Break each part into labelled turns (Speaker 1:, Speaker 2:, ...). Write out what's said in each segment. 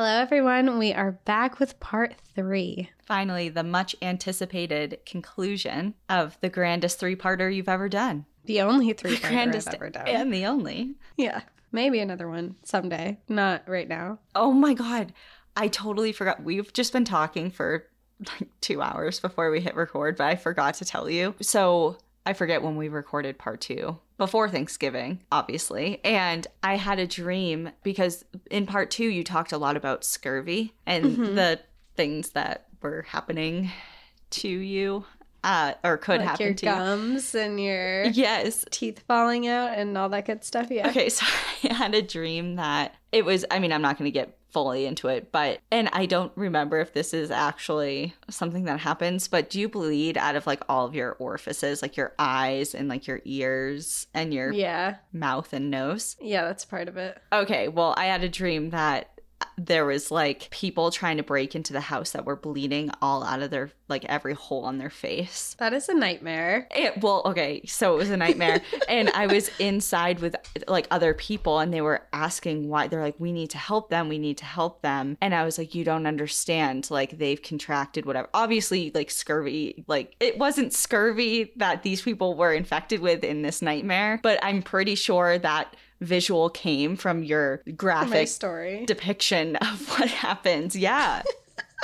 Speaker 1: Hello, everyone. We are back with part three.
Speaker 2: Finally, the much anticipated conclusion of the grandest three parter you've ever done.
Speaker 1: The only three I've
Speaker 2: grandest
Speaker 1: ever done.
Speaker 2: and the only.
Speaker 1: Yeah, maybe another one someday. Not right now.
Speaker 2: Oh my God. I totally forgot. We've just been talking for like two hours before we hit record, but I forgot to tell you. So I forget when we recorded part two. Before Thanksgiving, obviously. And I had a dream because in part two, you talked a lot about scurvy and
Speaker 1: Mhm.
Speaker 2: the things that were happening to you uh, or could
Speaker 1: like
Speaker 2: happen
Speaker 1: your
Speaker 2: to you.
Speaker 1: gums and your
Speaker 2: Yes.
Speaker 1: teeth falling out and all that good stuff. Yeah.
Speaker 2: Okay, so I had a dream that it was, I mean, I'm not going to get fully into it, but, and I don't remember if this is actually something that happens, but do you bleed out of like all of your orifices, like your eyes and like your ears and your
Speaker 1: Yeah.
Speaker 2: mouth and nose?
Speaker 1: Yeah, that's part of it.
Speaker 2: Okay, well, I had a dream that there was like people trying to break into the house that were bleeding all out of their like every hole on their face.
Speaker 1: That is a nightmare.
Speaker 2: It, well, okay, so it was a nightmare, and I was inside with like other people, and they were asking why. They're like, "We need to help them. We need to help them." And I was like, "You don't understand. Like they've contracted whatever. Obviously, like scurvy. Like it wasn't scurvy that these people were infected with in this nightmare, but I'm pretty sure that visual came from your graphic
Speaker 1: story.
Speaker 2: depiction of what happens. Yeah."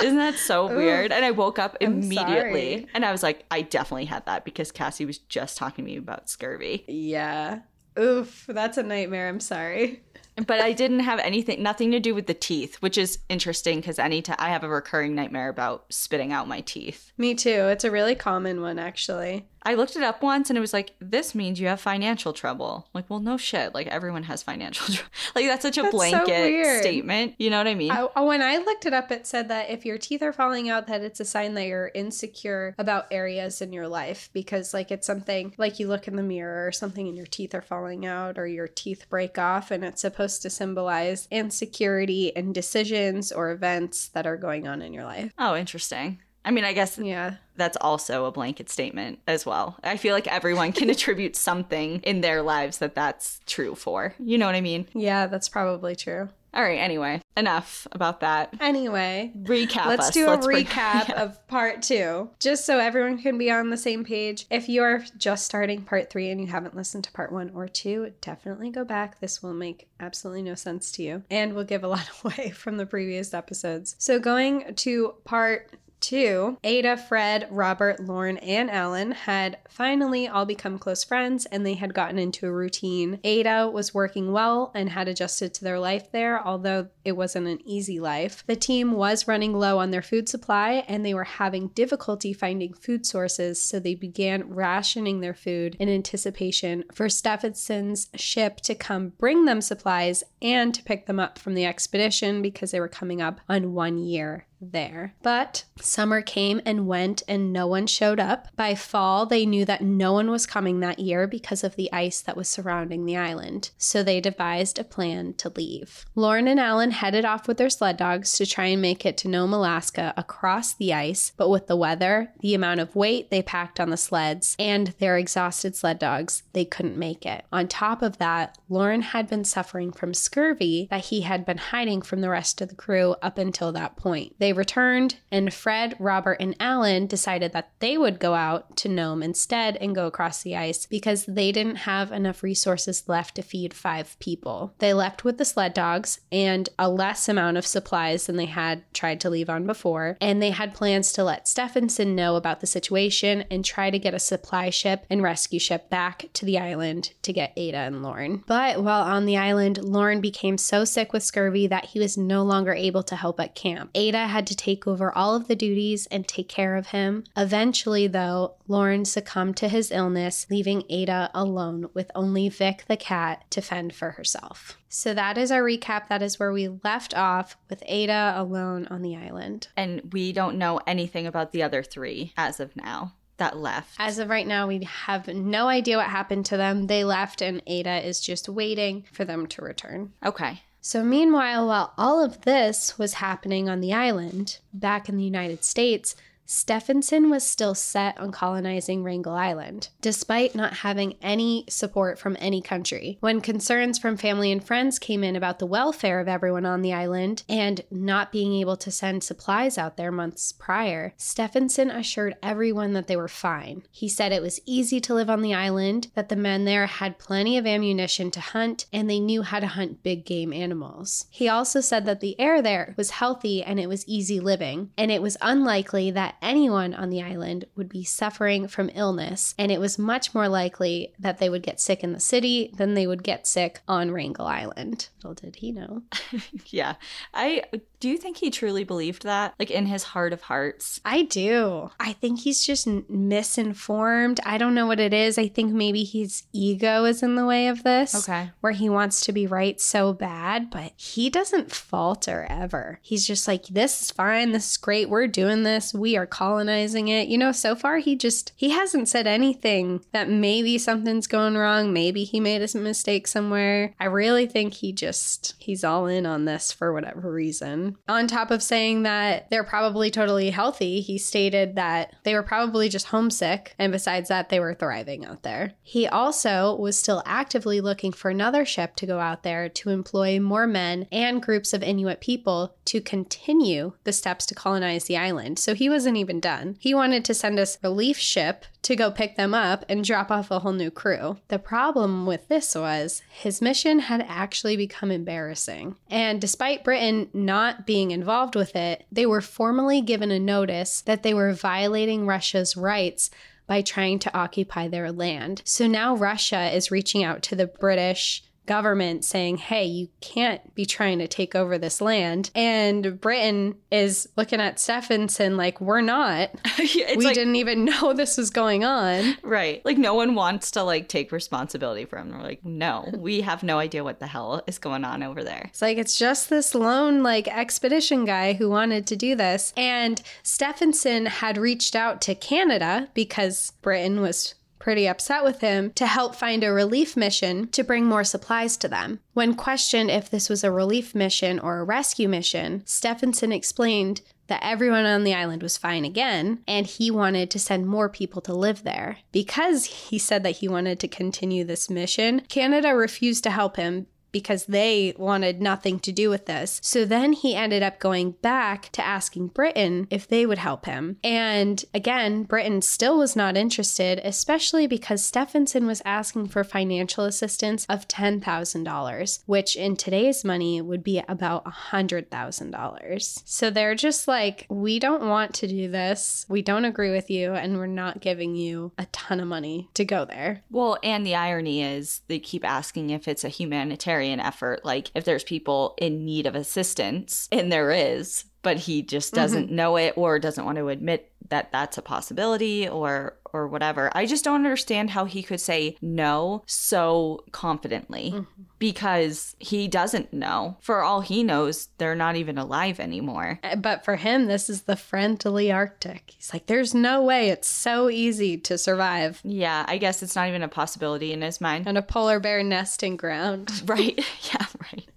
Speaker 2: Isn't that so weird? And I woke up immediately and I was like, I definitely had that because Cassie was just talking to me about scurvy.
Speaker 1: yeah. Oof, that's a nightmare. I'm sorry.
Speaker 2: But I didn't have anything, nothing to do with the teeth, which is interesting because anytime I have a recurring nightmare about spitting out my teeth.
Speaker 1: Me too. It's a really common one, actually.
Speaker 2: I looked it up once and it was like, this means you have financial trouble. Like, well, no shit. Like, everyone has financial trouble. Like, that's such a
Speaker 1: That's
Speaker 2: blanket
Speaker 1: weird.
Speaker 2: statement. You know what I mean?
Speaker 1: I, oh, when I looked it up, it said that if your teeth are falling out, that it's a sign that you're insecure about areas in your life because, like, it's something like you look in the mirror or something and your teeth are falling out or your teeth break off, and it's supposed to symbolize insecurity and decisions or events that are going on in your life.
Speaker 2: oh, interesting. I mean, I guess
Speaker 1: Yeah.
Speaker 2: that's also a blanket statement as well. I feel like everyone can attribute something in their lives that that's true for. You know what I mean?
Speaker 1: Yeah, that's probably true.
Speaker 2: All right, anyway, enough about that.
Speaker 1: Anyway,
Speaker 2: Recap
Speaker 1: Let's
Speaker 2: us.
Speaker 1: do a
Speaker 2: bring-
Speaker 1: recap
Speaker 2: Yeah.
Speaker 1: of part two, just so everyone can be on the same page. If you are just starting part three and you haven't listened to part one or two, definitely go back. This will make absolutely no sense to you and will give a lot away from the previous episodes. So, going to part Two, Ada, Fred, Robert, Lorne, and Alan had finally all become close friends and they had gotten into a routine. Ada was working well and had adjusted to their life there, although it wasn't an easy life. The team was running low on their food supply and they were having difficulty finding food sources, so they began rationing their food in anticipation for Stefansson's ship to come bring them supplies and to pick them up from the expedition because they were coming up on one year there. But summer came and went and no one showed up. By fall, they knew that no one was coming that year because of the ice that was surrounding the island. So they devised a plan to leave. Lorne and Alan headed off with their sled dogs to try and make it to Nome, Alaska across the ice, but with the weather, the amount of weight they packed on the sleds, and their exhausted sled dogs, they couldn't make it. On top of that, Lorne had been suffering from scurvy that he had been hiding from the rest of the crew up until that point. They returned, and Fred, Robert, and Alan decided that they would go out to Nome instead and go across the ice because they didn't have enough resources left to feed five people. They left with the sled dogs and a less amount of supplies than they had tried to leave on before, and they had plans to let Stefansson know about the situation and try to get a supply ship and rescue ship back to the island to get Ada and Lorne. But while on the island, Lorne became so sick with scurvy that he was no longer able to help at camp. Ada had to take over all of the duties and take care of him. Eventually, though, Lorne succumbed to his illness, leaving Ada alone with only Vic the cat to fend for herself. So that is our recap. That is where we left off with Ada alone on the island.
Speaker 2: And we don't know anything about the other three as of now that left.
Speaker 1: As of right now, we have no idea what happened to them. They left, and Ada is just waiting for them to return.
Speaker 2: okay.
Speaker 1: So, meanwhile, while all of this was happening on the island, back in the United States, Stefansson was still set on colonizing Wrangel Island, despite not having any support from any country. When concerns from family and friends came in about the welfare of everyone on the island and not being able to send supplies out there months prior, Stefansson assured everyone that they were fine. He said it was easy to live on the island, that the men there had plenty of ammunition to hunt, and they knew how to hunt big game animals. He also said that the air there was healthy and it was easy living, and it was unlikely that anyone on the island would be suffering from illness, and it was much more likely that they would get sick in the city than they would get sick on Wrangel Island. Little did he know.
Speaker 2: yeah. I do you think he truly believed that? Like in his heart of hearts?
Speaker 1: I do. I think he's just misinformed. I don't know what it is. I think maybe his ego is in the way of this.
Speaker 2: Okay.
Speaker 1: Where he wants to be right so bad, but he doesn't falter ever. He's just like, this is fine. This is great. We're doing this. We are colonizing it. You know, so far he just, he hasn't said anything that maybe something's going wrong. Maybe he made a mistake somewhere. I really think he just, he's all in on this for whatever reason. On top of saying that they're probably totally healthy, he stated that they were probably just homesick, and besides that, they were thriving out there. He also was still actively looking for another ship to go out there to employ more men and groups of Inuit people to continue the steps to colonize the island. So he wasn't even done. He wanted to send us a relief ship to go pick them up and drop off a whole new crew. The problem with this was his mission had actually become embarrassing. And despite Britain not being involved with it, they were formally given a notice that they were violating Russia's rights by trying to occupy their land. So now Russia is reaching out to the British government saying, hey, you can't be trying to take over this land. And Britain is looking at Stefansson like, we're not. we like, didn't even know this was going on.
Speaker 2: Right. Like, no one wants to like take responsibility for him. We're like, no, we have no idea what the hell is going on over there.
Speaker 1: It's like, it's just this lone like expedition guy who wanted to do this. And Stefansson had reached out to Canada because Britain was pretty upset with him, to help find a relief mission to bring more supplies to them. When questioned if this was a relief mission or a rescue mission, Stefansson explained that everyone on the island was fine again, and he wanted to send more people to live there. Because he said that he wanted to continue this mission, Canada refused to help him because they wanted nothing to do with this. So then he ended up going back to asking Britain if they would help him. And again, Britain still was not interested, especially because Stefansson was asking for financial assistance of $10,000, which in today's money would be about $100,000. So they're just like, we don't want to do this. We don't agree with you, and we're not giving you a ton of money to go there.
Speaker 2: Well, and the irony is they keep asking if it's a humanitarian humanitarian effort. Like if there's people in need of assistance, and there is, but he just doesn't mm-hmm. know it or doesn't want to admit that that's a possibility or or whatever. I just don't understand how he could say no so confidently mm-hmm. because he doesn't know. For all he knows, they're not even alive anymore.
Speaker 1: Uh, but for him, this is the friendly Arctic. He's like, there's no way. It's so easy to survive.
Speaker 2: Yeah, I guess it's not even a possibility in his mind.
Speaker 1: And a polar bear nesting ground.
Speaker 2: right. Yeah, right.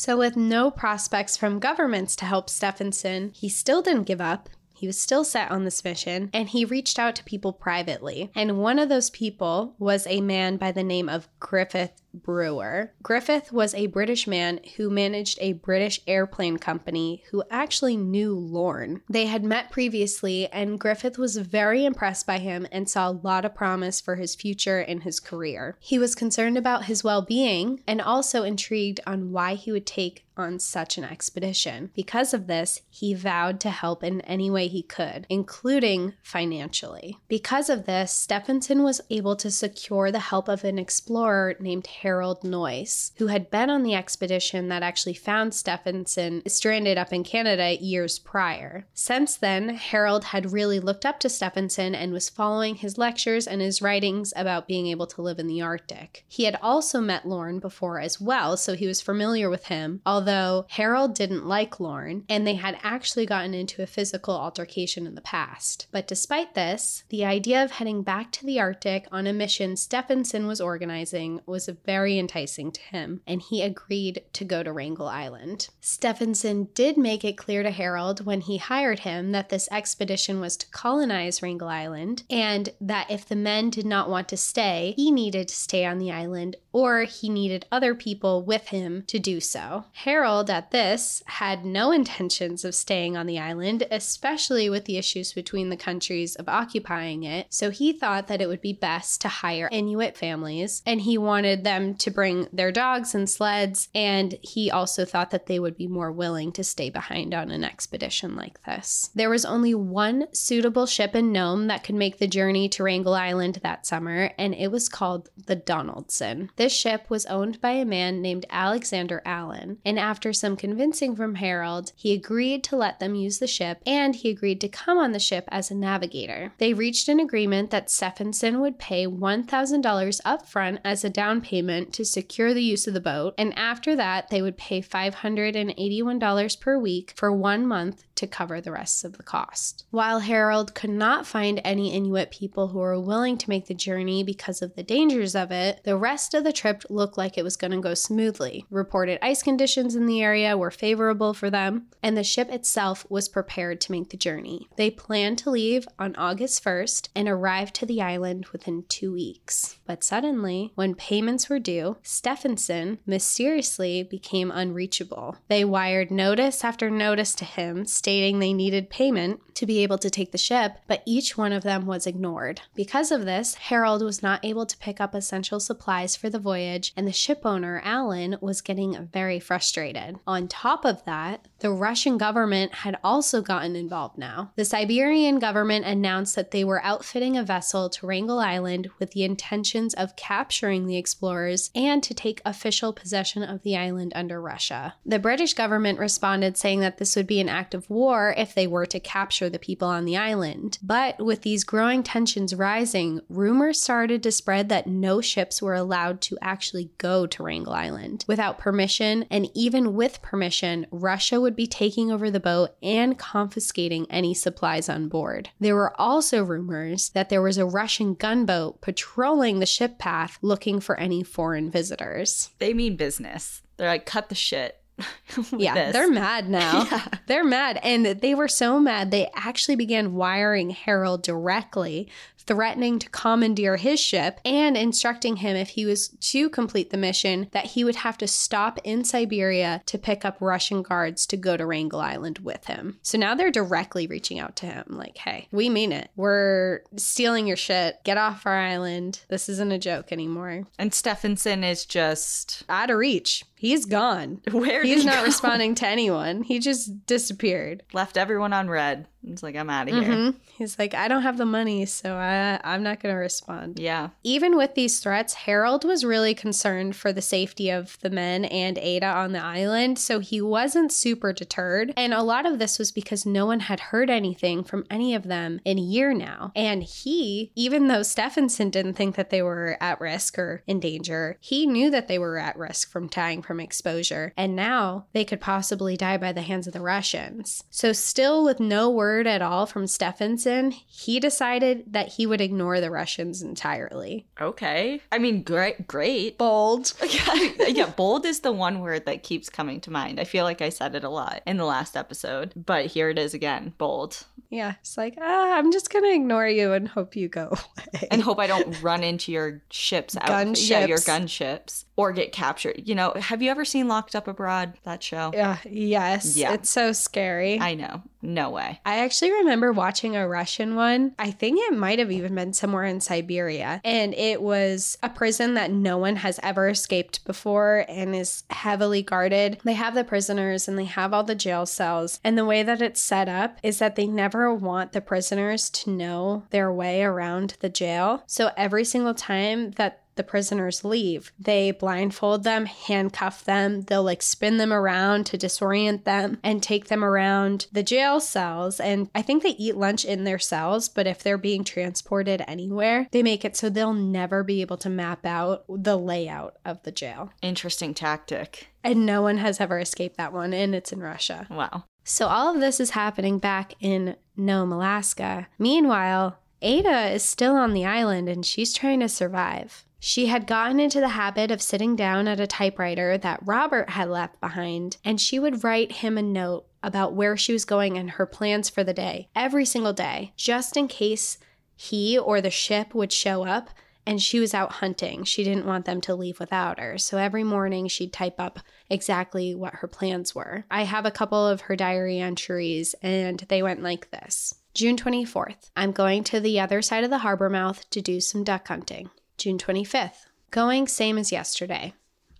Speaker 1: So, with no prospects from governments to help Stefansson, he still didn't give up. He was still set on this mission, and he reached out to people privately. And one of those people was a man by the name of Griffith Brewer. Griffith was a British man who managed a British airplane company who actually knew Lorne. They had met previously, and Griffith was very impressed by him and saw a lot of promise for his future and his career. He was concerned about his well being and also intrigued on why he would take on such an expedition. Because of this, he vowed to help in any way he could, including financially. Because of this, Stefansson was able to secure the help of an explorer named Harold Noice, who had been on the expedition that actually found Stefansson stranded up in Canada years prior. Since then, Harold had really looked up to Stefansson and was following his lectures and his writings about being able to live in the Arctic. He had also met Lorne before as well, so he was familiar with him, although Harold didn't like Lorne, and they had actually gotten into a physical altercation in the past. But despite this, the idea of heading back to the Arctic on a mission Stefansson was organizing was a very enticing to him, and he agreed to go to Wrangel Island. Stefansson did make it clear to Harold when he hired him that this expedition was to colonize Wrangel Island, and that if the men did not want to stay, he needed to stay on the island or he needed other people with him to do so. Harold, at this, had no intentions of staying on the island, especially with the issues between the countries of occupying it, so he thought that it would be best to hire Inuit families, and he wanted them to bring their dogs and sleds, and he also thought that they would be more willing to stay behind on an expedition like this. There was only one suitable ship in Nome that could make the journey to Wrangel Island that summer, and it was called the Donaldson. This ship was owned by a man named Alexander Allen, and after some convincing from Harold, he agreed to let them use the ship and he agreed to come on the ship as a navigator. They reached an agreement that Stefansson would pay $1,000 up front as a down payment to secure the use of the boat, and after that, they would pay $581 per week for one month to cover the rest of the cost. While Harold could not find any Inuit people who were willing to make the journey because of the dangers of it, the rest of the trip looked like it was going to go smoothly. Reported ice conditions in the area were favorable for them, and the ship itself was prepared to make the journey. They planned to leave on August 1st and arrive to the island within two weeks. But suddenly, when payments were due, Stefansson mysteriously became unreachable. They wired notice after notice to him stating they needed payment to be able to take the ship, but each one of them was ignored. Because of this, Harold was not able to pick up essential supplies for the voyage, and the ship owner, Allen, was getting very frustrated. On top of that, the Russian government had also gotten involved now. The Siberian government announced that they were outfitting a vessel to Wrangel Island with the intentions of capturing the explorers and to take official possession of the island under Russia. The British government responded saying that this would be an act of war if they were to capture the people on the island. But with these growing tensions rising, rumors started to spread that no ships were allowed to actually go to Wrangel Island. Without permission, and even with permission, Russia would be taking over the boat and confiscating any supplies on board. There were also rumors that there was a Russian gunboat patrolling the ship path looking for any foreign visitors.
Speaker 2: They mean business. They're like, cut the shit.
Speaker 1: Yeah,
Speaker 2: this.
Speaker 1: they're mad now.
Speaker 2: Yeah.
Speaker 1: They're mad. And they were so mad, they actually began wiring Harold directly, threatening to commandeer his ship and instructing him if he was to complete the mission that he would have to stop in Siberia to pick up Russian guards to go to Wrangel Island with him. So now they're directly reaching out to him like, hey, we mean it. We're stealing your shit. Get off our island. This isn't a joke anymore.
Speaker 2: And Stefansson is just
Speaker 1: Out of reach. He's gone.
Speaker 2: where
Speaker 1: He's
Speaker 2: he
Speaker 1: not
Speaker 2: go?
Speaker 1: responding to anyone. He just disappeared.
Speaker 2: Left everyone on red. It's like I'm out of here.
Speaker 1: Mhm. He's like, I don't have the money, so I, I'm not going to respond.
Speaker 2: Yeah.
Speaker 1: Even with these threats, Harold was really concerned for the safety of the men and Ada on the island, so he wasn't super deterred. And a lot of this was because no one had heard anything from any of them in a year now. And he, even though Stefansson didn't think that they were at risk or in danger, he knew that they were at risk from dying from exposure. And now they could possibly die by the hands of the Russians. So, still with no word at all from Stefansson, he decided that he would ignore the Russians entirely.
Speaker 2: Okay. I mean, great. Great.
Speaker 1: Bold.
Speaker 2: yeah, yeah, bold is the one word that keeps coming to mind. I feel like I said it a lot in the last episode, but here it is again bold.
Speaker 1: Yeah, it's like, ah, I'm just gonna ignore you and hope you go away.
Speaker 2: And hope I don't run into your ships out. Yeah, your
Speaker 1: Gunships.
Speaker 2: Or get captured. You know, have you ever seen Locked Up Abroad, that show?
Speaker 1: yeah, yes,
Speaker 2: Yeah.
Speaker 1: it's so scary. I
Speaker 2: know. No way.
Speaker 1: I actually remember watching a Russian one. I think it might have even been somewhere in Siberia. And it was a prison that no one has ever escaped before and is heavily guarded. They have the prisoners and they have all the jail cells. And the way that it's set up is that they never want the prisoners to know their way around the jail. So every single time that the prisoners leave. They blindfold them, handcuff them, they'll like spin them around to disorient them and take them around the jail cells. And I think they eat lunch in their cells, but if they're being transported anywhere, they make it so they'll never be able to map out the layout of the jail.
Speaker 2: Interesting tactic.
Speaker 1: And no one has ever escaped that one, and it's in Russia.
Speaker 2: Wow.
Speaker 1: So all of this is happening back in Nome, Alaska. Meanwhile, Ada is still on the island and she's trying to survive. She had gotten into the habit of sitting down at a typewriter that Robert had left behind, and she would write him a note about where she was going and her plans for the day every single day, just in case he or the ship would show up and she was out hunting. She didn't want them to leave without her. So every morning she'd type up exactly what her plans were. I have a couple of her diary entries, and they went like this June 24th, I'm going to the other side of the harbor mouth to do some duck hunting. June 25th, going same as yesterday.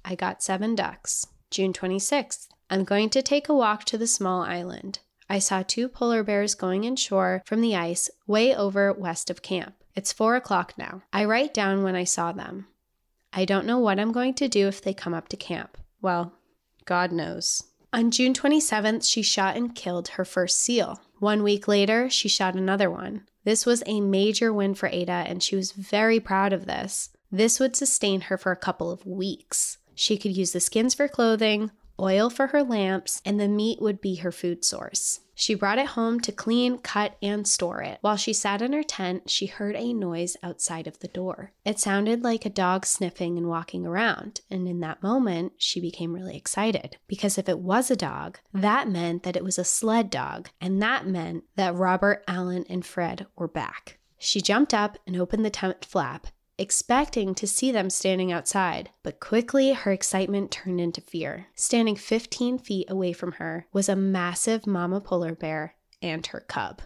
Speaker 1: I got seven ducks. June 26th, I'm going to take a walk to the small island. I saw two polar bears going inshore from the ice way over west of camp. It's four o'clock now. I write down when I saw them. I don't know what I'm going to do if they come up to camp. Well, God knows. On June 27th, she shot and killed her first seal. One week later, she shot another one. This was a major win for Ada, and she was very proud of this. This would sustain her for a couple of weeks. She could use the skins for clothing, oil for her lamps, and the meat would be her food source. She brought it home to clean, cut, and store it. While she sat in her tent, she heard a noise outside of the door. It sounded like a dog sniffing and walking around, and in that moment, she became really excited because if it was a dog, that meant that it was a sled dog, and that meant that Robert, Alan, and Fred were back. She jumped up and opened the tent flap expecting to see them standing outside, but quickly her excitement turned into fear. Standing 15 feet away from her was a massive mama polar bear and her cub.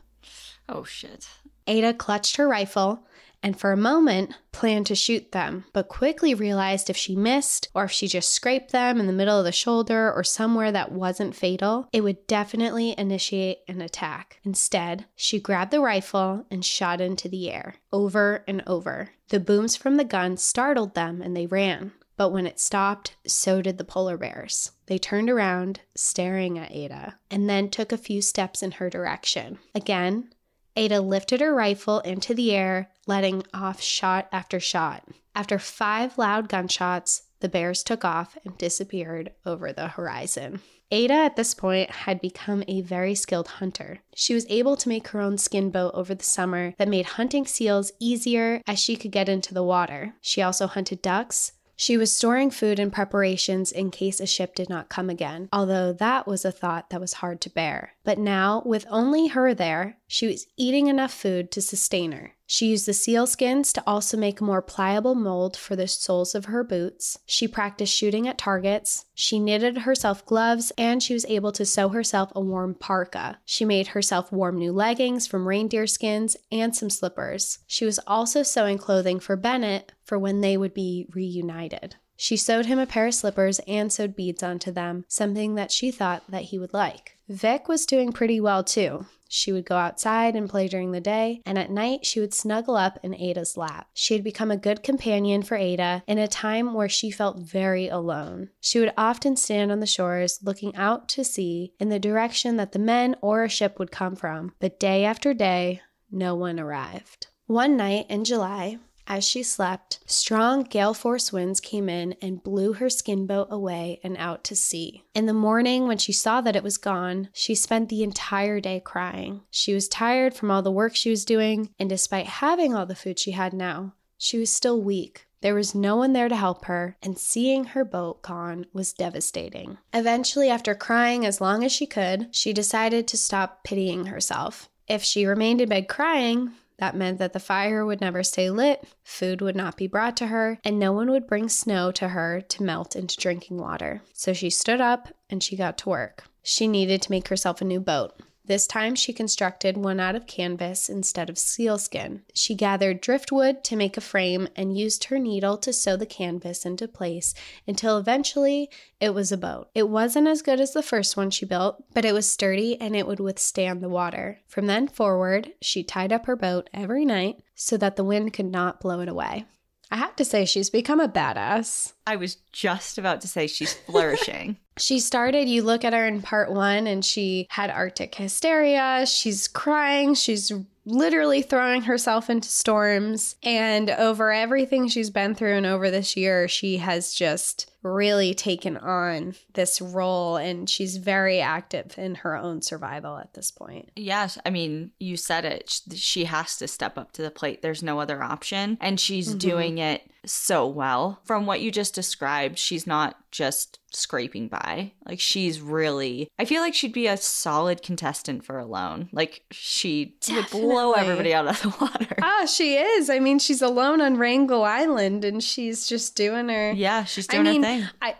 Speaker 2: Oh shit.
Speaker 1: Ada clutched her rifle and for a moment planned to shoot them, but quickly realized if she missed or if she just scraped them in the middle of the shoulder or somewhere that wasn't fatal, it would definitely initiate an attack. Instead, she grabbed the rifle and shot into the air, over and over. The booms from the gun startled them and they ran. But when it stopped, so did the polar bears. They turned around, staring at Ada, and then took a few steps in her direction. Again, Ada lifted her rifle into the air, letting off shot after shot. After five loud gunshots, the bears took off and disappeared over the horizon. Ada at this point had become a very skilled hunter. She was able to make her own skin boat over the summer that made hunting seals easier as she could get into the water. She also hunted ducks, she was storing food and preparations in case a ship did not come again, although that was a thought that was hard to bear. But now, with only her there, she was eating enough food to sustain her. She used the seal skins to also make a more pliable mold for the soles of her boots. She practiced shooting at targets. She knitted herself gloves and she was able to sew herself a warm parka. She made herself warm new leggings from reindeer skins and some slippers. She was also sewing clothing for Bennett for when they would be reunited. She sewed him a pair of slippers and sewed beads onto them, something that she thought that he would like. Vic was doing pretty well too. She would go outside and play during the day, and at night she would snuggle up in Ada's lap. She had become a good companion for Ada in a time where she felt very alone. She would often stand on the shores looking out to sea in the direction that the men or a ship would come from, but day after day, no one arrived. One night in July, as she slept, strong gale force winds came in and blew her skin boat away and out to sea. In the morning, when she saw that it was gone, she spent the entire day crying. She was tired from all the work she was doing, and despite having all the food she had now, she was still weak. There was no one there to help her, and seeing her boat gone was devastating. Eventually, after crying as long as she could, she decided to stop pitying herself. If she remained in bed crying, that meant that the fire would never stay lit, food would not be brought to her, and no one would bring snow to her to melt into drinking water. So she stood up and she got to work. She needed to make herself a new boat. This time she constructed one out of canvas instead of sealskin. She gathered driftwood to make a frame and used her needle to sew the canvas into place until eventually it was a boat. It wasn't as good as the first one she built, but it was sturdy and it would withstand the water. From then forward, she tied up her boat every night so that the wind could not blow it away. I have to say, she's become a badass.
Speaker 2: I was just about to say she's flourishing.
Speaker 1: She started, you look at her in part one, and she had Arctic hysteria. She's crying. She's literally throwing herself into storms. And over everything she's been through and over this year, she has just really taken on this role and she's very active in her own survival at this point.
Speaker 2: Yes, I mean, you said it. She has to step up to the plate. There's no other option. And she's mm-hmm. doing it so well. From what you just described, she's not just scraping by. Like she's really I feel like she'd be a solid contestant for alone. Like she would blow everybody out of the water.
Speaker 1: Ah, she is. I mean, she's alone on Wrangel Island and she's just doing her.
Speaker 2: yeah, she's
Speaker 1: I
Speaker 2: doing
Speaker 1: mean,
Speaker 2: her thing.
Speaker 1: I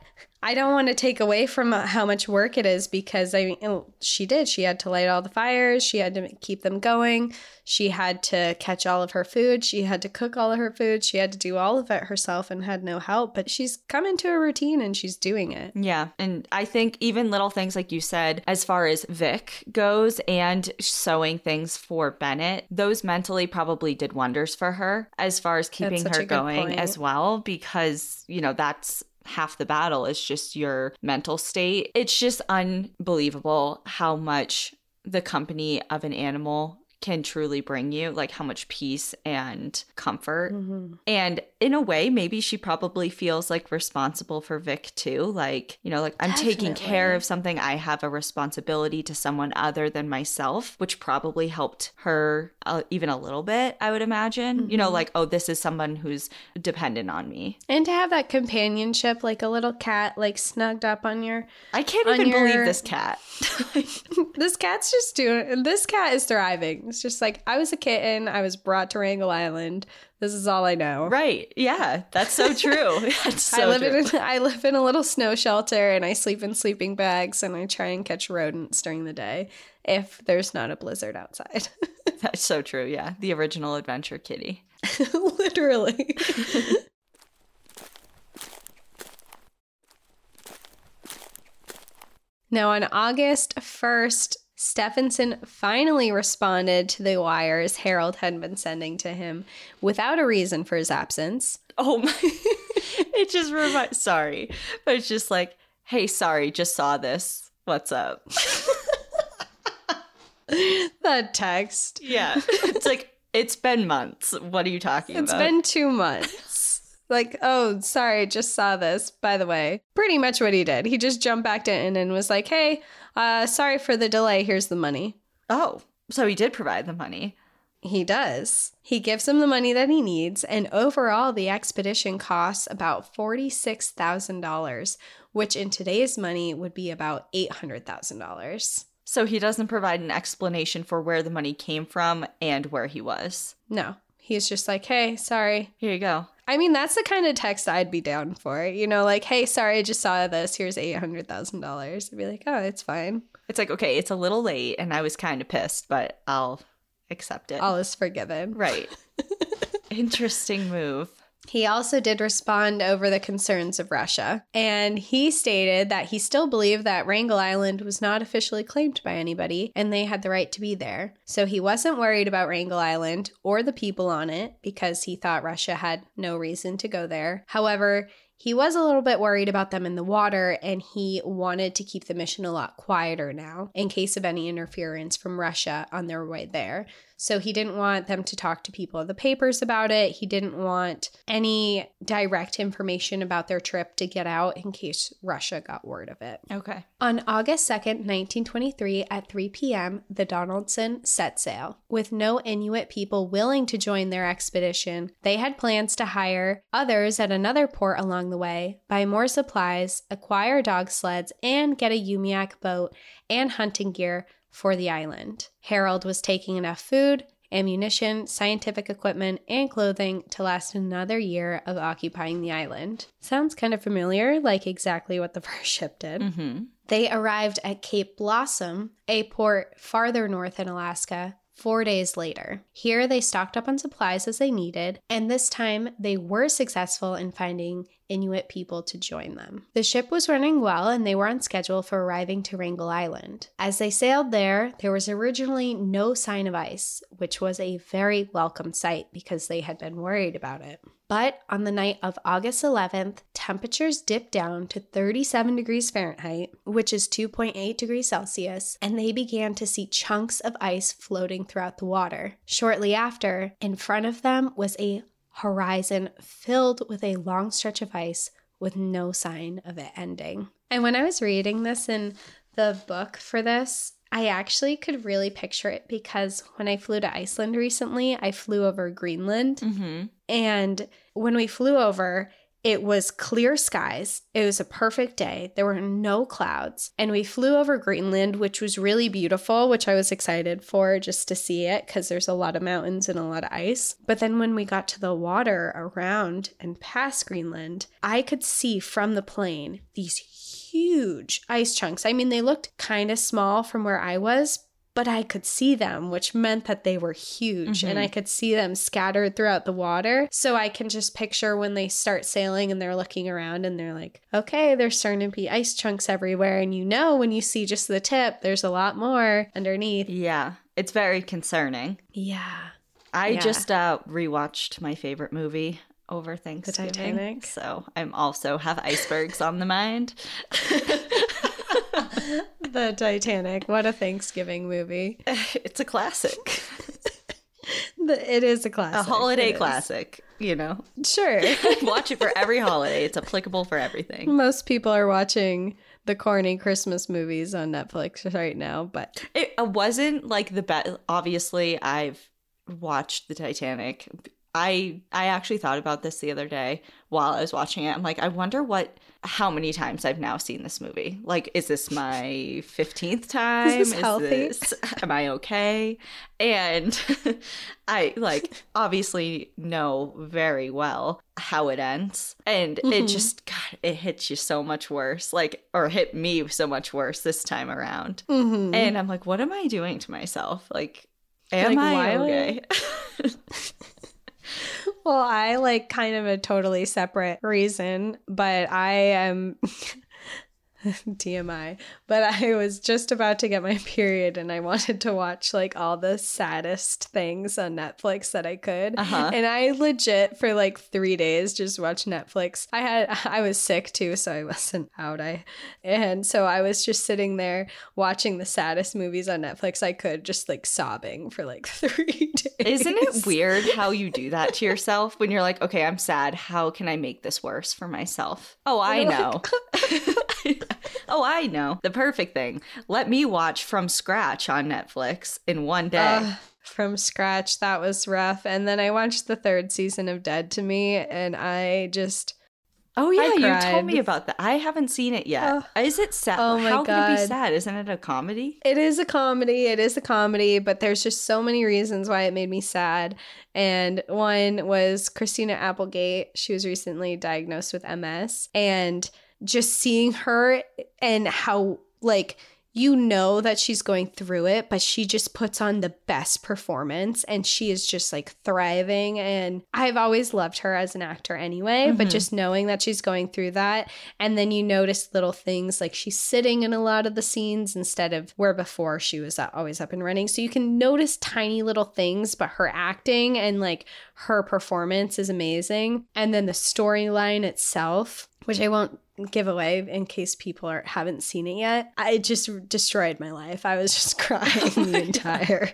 Speaker 1: I don't want to take away from uh, how much work it is because I mean she did. She had to light all the fires. She had to keep them going. She had to catch all of her food. She had to cook all of her food. She had to do all of it herself and had no help. But she's come into a routine and she's doing it.
Speaker 2: Yeah. And I think even little things like you said, as far as Vic goes and sewing things for Bennett, those mentally probably did wonders for her as far as keeping her going
Speaker 1: point.
Speaker 2: as well, because, you know, that's half the battle is just your mental state. It's just unbelievable how much the company of an animal can truly bring you, like how much peace and comfort.
Speaker 1: Mhm.
Speaker 2: And in a way, maybe she probably feels like responsible for Vic too. Like, you know, like I'm taking care of something. I have a responsibility to someone other than myself, which probably helped her uh, even a little bit, I would imagine. You know,
Speaker 1: Mhm.
Speaker 2: like, oh, this is someone who's dependent on me.
Speaker 1: And to have that companionship, like a little cat, like snugged up on your.
Speaker 2: I can't even believe this cat.
Speaker 1: this cat's just doing. This cat is thriving. It's just like I was a kitten. I was brought to Wrangel Island. This is all I know.
Speaker 2: right. Yeah. That's so true. That's so
Speaker 1: I live
Speaker 2: true.
Speaker 1: in I live in a little snow shelter and I sleep in sleeping bags and I try and catch rodents during the day if there's not a blizzard outside.
Speaker 2: That's so true. Yeah. The original adventure kitty.
Speaker 1: Literally. now on August 1st, Stefansson finally responded to the wires Harold had been sending to him without a reason for his absence.
Speaker 2: Oh my! it just reminds. Sorry, but it's just like, hey, sorry, just saw this. What's up?
Speaker 1: That text.
Speaker 2: Yeah, it's like it's been months. What are you talking
Speaker 1: It's
Speaker 2: about?
Speaker 1: It's been two months. Like, oh, sorry, just saw this, by the way. Pretty much what he did. He just jumped back in and was like, hey, uh, sorry for the delay. Here's the money.
Speaker 2: oh, so he did provide the money.
Speaker 1: He does. He gives him the money that he needs, and overall, the expedition costs about $46,000, which in today's money would be about $800,000.
Speaker 2: So he doesn't provide an explanation for where the money came from and where he was.
Speaker 1: No, he's just like, hey, sorry.
Speaker 2: Here you go.
Speaker 1: I mean, that's the kind of text I'd be down for. You know, like, hey, sorry, I just saw this. Here's $800,000. I'd be like, oh, it's fine.
Speaker 2: It's like okay, it's a little late, and I was kind of pissed, but I'll accept it.
Speaker 1: All is forgiven.
Speaker 2: Right. Interesting move.
Speaker 1: He also did respond over the concerns of Russia, and he stated that he still believed that Wrangel Island was not officially claimed by anybody and they had the right to be there. So he wasn't worried about Wrangel Island or the people on it because he thought Russia had no reason to go there. However, he was a little bit worried about them in the water and he wanted to keep the mission a lot quieter now in case of any interference from Russia on their way there. So he didn't want them to talk to people in the papers about it. He didn't want any direct information about their trip to get out in case Russia got word of it.
Speaker 2: Okay.
Speaker 1: On August 2nd, 1923, at 3 p.m., the Donaldson set sail. With no Inuit people willing to join their expedition, they had plans to hire others at another port along the way, buy more supplies, acquire dog sleds, and get a Umiak boat and hunting gear for the island. Harold was taking enough food, ammunition, scientific equipment, and clothing to last another year of occupying the island. Sounds kind of familiar, like exactly what the first ship did.
Speaker 2: Mm-hmm.
Speaker 1: They arrived at Cape Blossom, a port farther north in Alaska, four days later. Here they stocked up on supplies as they needed, and this time they were successful in finding Inuit people to join them. The ship was running well and they were on schedule for arriving to Wrangel Island. As they sailed there, there was originally no sign of ice, which was a very welcome sight because they had been worried about it. But on the night of August 11th, temperatures dipped down to 37 degrees Fahrenheit, which is 2.8 degrees Celsius, and they began to see chunks of ice floating throughout the water. Shortly after, in front of them was a horizon filled with a long stretch of ice with no sign of it ending. And when I was reading this in the book for this, I actually could really picture it because when I flew to Iceland recently, I flew over Greenland
Speaker 2: Mm-hmm.
Speaker 1: And when we flew over, it was clear skies. It was a perfect day. There were no clouds. And we flew over Greenland, which was really beautiful, which I was excited for just to see it because there's a lot of mountains and a lot of ice. But then when we got to the water around and past Greenland, I could see from the plane these huge ice chunks. I mean, they looked kind of small from where I was, but I could see them, which meant that they were huge
Speaker 2: Mhm.
Speaker 1: and I could see them scattered throughout the water. So I can just picture when they start sailing and they're looking around and they're like, okay, there's starting to be ice chunks everywhere. And you know, when you see just the tip, there's a lot more underneath.
Speaker 2: Yeah, it's very concerning.
Speaker 1: Yeah.
Speaker 2: I
Speaker 1: Yeah.
Speaker 2: just uh rewatched my favorite movie over Thanksgiving.
Speaker 1: Titanic?
Speaker 2: So I'm also have icebergs on the mind.
Speaker 1: the Titanic. What a Thanksgiving movie.
Speaker 2: it's a classic.
Speaker 1: It is a classic.
Speaker 2: a holiday
Speaker 1: It is.
Speaker 2: classic, you know.
Speaker 1: Sure.
Speaker 2: Watch it for every holiday. It's applicable for everything.
Speaker 1: Most people are watching the corny Christmas movies on Netflix right now, but
Speaker 2: It wasn't like the best. Obviously, I've watched the Titanic. I I actually thought about this the other day while I was watching it. I'm like, I wonder what how many times I've now seen this movie. Like, is this my fifteenth time?
Speaker 1: this healthy?
Speaker 2: this- am I okay? And I like obviously know very well how it ends, and it
Speaker 1: Mhm.
Speaker 2: just God, it hits you so much worse. Like, or hit me so much worse this time around.
Speaker 1: Mhm.
Speaker 2: And I'm like, what am I doing to myself? Like, am
Speaker 1: Like,
Speaker 2: I okay?
Speaker 1: Well, I like kind of a totally separate reason, but I am TMI, but I was just about to get my period and I wanted to watch like all the saddest things on Netflix that I could.
Speaker 2: Uh-huh.
Speaker 1: And I legit for like 3 days just watched Netflix. I had I was sick too, so I wasn't out. I and so I was just sitting there watching the saddest movies on Netflix I could just like sobbing for like 3 days.
Speaker 2: Isn't it weird how you do that to yourself when you're like, okay, I'm sad. How can I make this worse for myself? Oh, I know. oh, I know. The perfect thing. Let me watch from scratch on Netflix in one day.
Speaker 1: Ugh, from scratch. That was rough. And then I watched the third season of Dead to Me, and I just
Speaker 2: oh, yeah. You told me about that. I haven't seen it yet. Is it sad?
Speaker 1: Oh my
Speaker 2: how can it be sad? Isn't it a comedy?
Speaker 1: it is a comedy. It is a comedy, but there's just so many reasons why it made me sad. And one was Christina Applegate. She was recently diagnosed with MS, and just seeing her and how like you know that she's going through it, but she just puts on the best performance and she is just like thriving. And I've always loved her as an actor anyway, but
Speaker 2: Mhm.
Speaker 1: just knowing that she's going through that. And then you notice little things like she's sitting in a lot of the scenes instead of where before she was always up and running. So you can notice tiny little things, but her acting and like her performance is amazing. And then the storyline itself, which I won't give away in case people are, haven't seen it yet. I it just destroyed my life. I was just crying
Speaker 2: Oh
Speaker 1: the entire.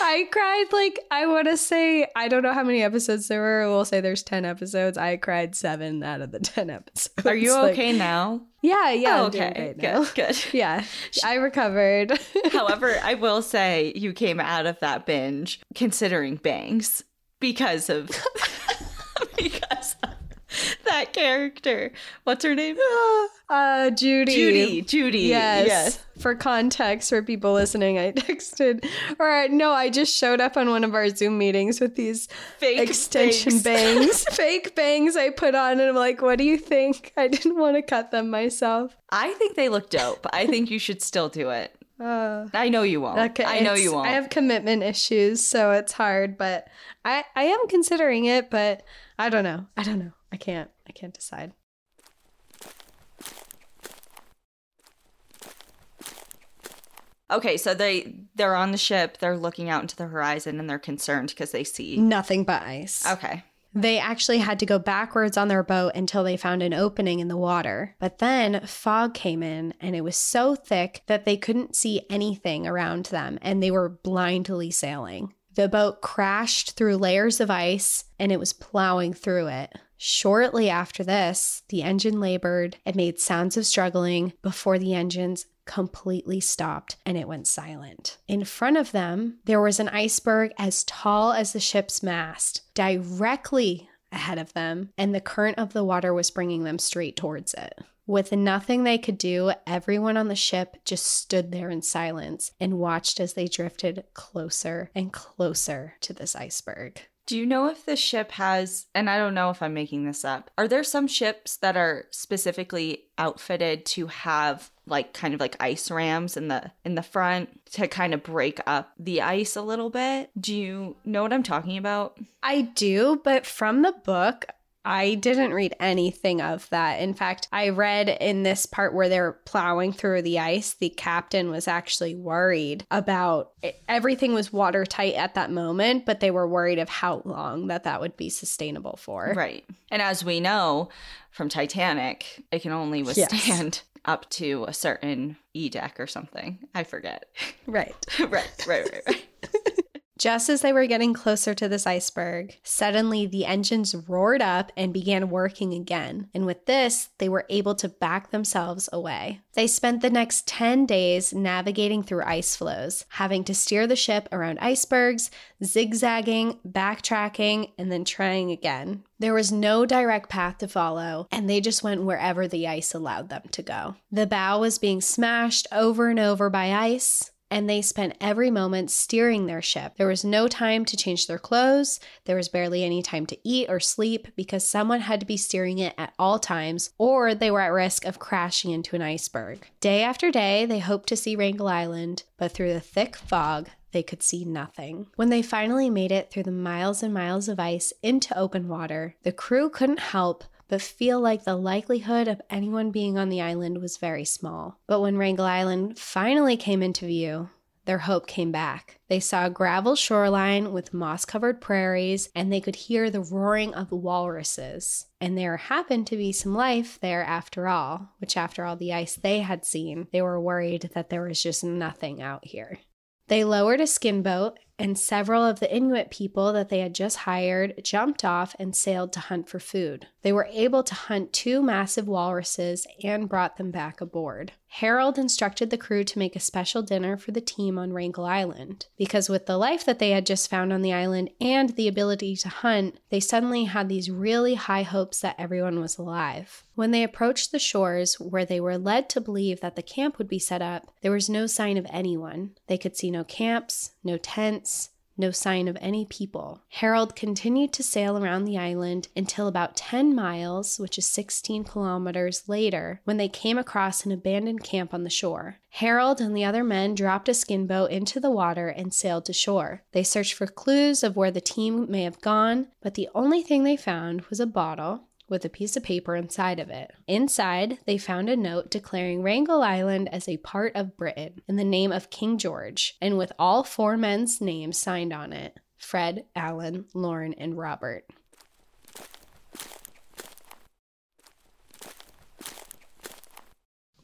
Speaker 1: I cried like I want to say I don't know how many episodes there were. We'll say there's ten episodes. I cried seven out of the ten episodes.
Speaker 2: Are you
Speaker 1: Like,
Speaker 2: okay now?
Speaker 1: yeah, yeah.
Speaker 2: Oh, okay.
Speaker 1: now.
Speaker 2: Good. Good.
Speaker 1: Yeah, I recovered.
Speaker 2: However, I will say you came out of that binge considering bangs because of that character. What's her name?
Speaker 1: uh, Judy.
Speaker 2: Judy. Judy.
Speaker 1: Yes.
Speaker 2: Yes.
Speaker 1: For context, for people listening, I texted, or no, I just showed up on one of our Zoom meetings with these
Speaker 2: Fake
Speaker 1: extension
Speaker 2: bangs.
Speaker 1: bangs, fake bangs I put on, and I'm like, what do you think? I didn't want to cut them myself.
Speaker 2: I think they look dope. I think you should still do it.
Speaker 1: Uh,
Speaker 2: I know you won't.
Speaker 1: okay,
Speaker 2: I know you won't.
Speaker 1: I have commitment issues, so it's hard, but I I am considering it, but I don't know. I don't know. I can't. I can't decide.
Speaker 2: okay, so they they're on the ship. They're looking out into the horizon and they're concerned because they see.
Speaker 1: Nothing but ice.
Speaker 2: Okay.
Speaker 1: They actually had to go backwards on their boat until they found an opening in the water. But then fog came in and it was so thick that they couldn't see anything around them and they were blindly sailing. The boat crashed through layers of ice and it was plowing through it. Shortly after this, the engine labored and made sounds of struggling before the engines completely stopped and it went silent. In front of them, there was an iceberg as tall as the ship's mast, directly ahead of them, and the current of the water was bringing them straight towards it. With nothing they could do, everyone on the ship just stood there in silence and watched as they drifted closer and closer to this iceberg.
Speaker 2: Do you know if the ship has, and I don't know if I'm making this up, are there some ships that are specifically outfitted to have like kind of like ice rams in the in the front to kind of break up the ice a little bit? Do you know what I'm talking about?
Speaker 1: I do, but from the book, I didn't read anything of that. In fact, I read in this part where they're plowing through the ice, the captain was actually worried about it. everything was watertight at that moment, but they were worried of how long that that would be sustainable for.
Speaker 2: Right. And as we know from Titanic, it can only withstand yes. up to a certain E deck or something. I forget.
Speaker 1: Right.
Speaker 2: right, right, right, right.
Speaker 1: Just as they were getting closer to this iceberg, suddenly the engines roared up and began working again. And with this, they were able to back themselves away. They spent the next 10 days navigating through ice floes, having to steer the ship around icebergs, zigzagging, backtracking, and then trying again. There was no direct path to follow, and they just went wherever the ice allowed them to go. The bow was being smashed over and over by ice and they spent every moment steering their ship. There was no time to change their clothes, there was barely any time to eat or sleep because someone had to be steering it at all times, or they were at risk of crashing into an iceberg. Day after day, they hoped to see Wrangel Island, but through the thick fog, they could see nothing. When they finally made it through the miles and miles of ice into open water, the crew couldn't help but feel like the likelihood of anyone being on the island was very small. But when Wrangel Island finally came into view, their hope came back. They saw a gravel shoreline with moss covered prairies, and they could hear the roaring of walruses. And there happened to be some life there after all, which, after all the ice they had seen, they were worried that there was just nothing out here. They lowered a skin boat, and several of the Inuit people that they had just hired jumped off and sailed to hunt for food. They were able to hunt two massive walruses and brought them back aboard. Harold instructed the crew to make a special dinner for the team on Wrangel Island, because with the life that they had just found on the island and the ability to hunt, they suddenly had these really high hopes that everyone was alive. When they approached the shores where they were led to believe that the camp would be set up, there was no sign of anyone. They could see no camps, no tents, no sign of any people. Harold continued to sail around the island until about 10 miles, which is 16 kilometers later, when they came across an abandoned camp on the shore. Harold and the other men dropped a skin boat into the water and sailed to shore. They searched for clues of where the team may have gone, but the only thing they found was a bottle, with a piece of paper inside of it. Inside, they found a note declaring Wrangel Island as a part of Britain in the name of King George, and with all four men's names signed on it Fred, Alan, Lorne, and Robert.